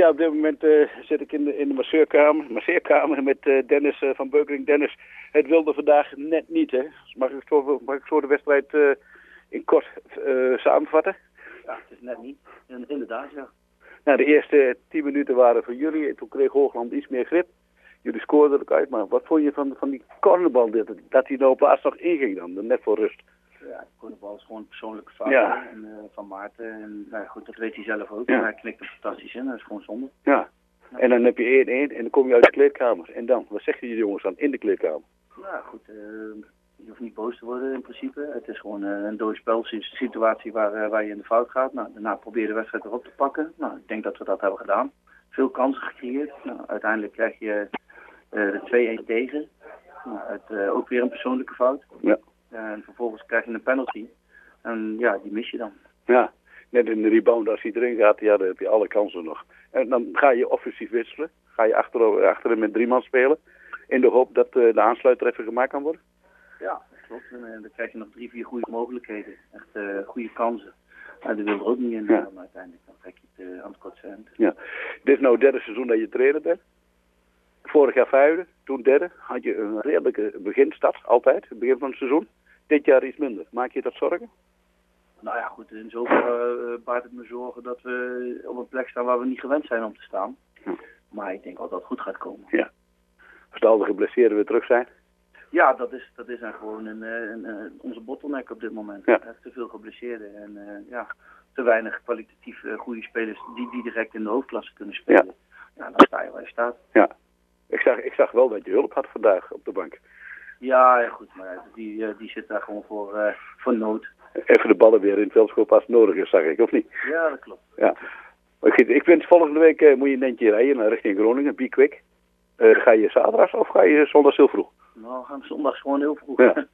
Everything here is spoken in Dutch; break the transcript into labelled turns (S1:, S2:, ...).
S1: Ja, op dit moment uh, zit ik in de, in de masseurkamer, masseurkamer met uh, Dennis uh, van Beukering. Dennis, het wilde vandaag net niet, hè? Mag ik zo, mag ik zo de wedstrijd in kort samenvatten?
S2: Ja, het is net niet. inderdaad, ja.
S1: Nou, de eerste tien minuten waren voor jullie. En toen kreeg Hoogland iets meer grip. Jullie scoorden er uit. Maar wat vond je van, van die cornerbal? Dat, dat hij nou plaats nog inging dan, net voor rust?
S2: Ja, de bal is gewoon een persoonlijke fout ja. en, uh, van Maarten. En nou, goed, dat weet hij zelf ook. Ja. En hij knikt er fantastisch in. Dat is gewoon zonde.
S1: Ja. En dan heb je 1-1 en dan kom je uit de kleedkamer. En dan? Wat zeg je die jongens dan in de kleedkamer?
S2: Nou goed, uh, je hoeft niet boos te worden in principe. Het is gewoon uh, een dode spelsituatie waar, waar je in de fout gaat. Nou, daarna probeer je de wedstrijd erop te pakken. Nou, ik denk dat we dat hebben gedaan. Veel kansen gecreëerd. Nou, uiteindelijk krijg je de 2-1 tegen. Nou, het, ook weer een persoonlijke fout.
S1: Ja.
S2: En vervolgens krijg je een penalty. En ja, die mis je dan.
S1: Ja, net in de rebound als hij erin gaat, ja, dan heb je alle kansen nog. En dan ga je offensief wisselen. Ga je achter, achterin met drie man spelen. In de hoop dat uh, de aansluiter even gemaakt kan worden.
S2: Ja, dat klopt. En uh, dan krijg je nog drie, vier goede mogelijkheden. Echt uh, goede kansen. Maar die wil er ook niet in. Ja. Maar uiteindelijk dan trek je het aan het kortste eind.
S1: Ja. Dit is nou het derde seizoen dat je trainer bent. Vorig jaar vijfde, toen derde. Had je een redelijke beginstart, altijd, het begin van het seizoen dit jaar iets minder. Maak je dat zorgen?
S2: Nou ja, goed, in zoverre uh, baart het me zorgen dat we op een plek staan waar we niet gewend zijn om te staan. Hm. Maar ik denk wel dat het goed gaat komen.
S1: Ja. Als al de geblesseerden weer terug zijn?
S2: Ja, dat is, dat is gewoon een, een, een, onze bottleneck op dit moment. Ja. Te veel geblesseerden en uh, ja, te weinig kwalitatief uh, goede spelers die, die direct in de hoofdklasse kunnen spelen. Ja. ja, dan sta je waar je staat.
S1: Ja, ik zag, ik zag wel dat je hulp had vandaag op de bank.
S2: Ja, goed, maar die, die zit daar gewoon voor, uh, voor nood.
S1: Even de ballen weer in het veld als nodig is, zag ik, of niet?
S2: Ja, dat klopt.
S1: Ja. Ik vind volgende week uh, moet je een eentje rijden naar richting Groningen, be quick. Ga je zaterdag of ga je zondag heel vroeg?
S2: Nou, we gaan zondags gewoon heel vroeg. Ja.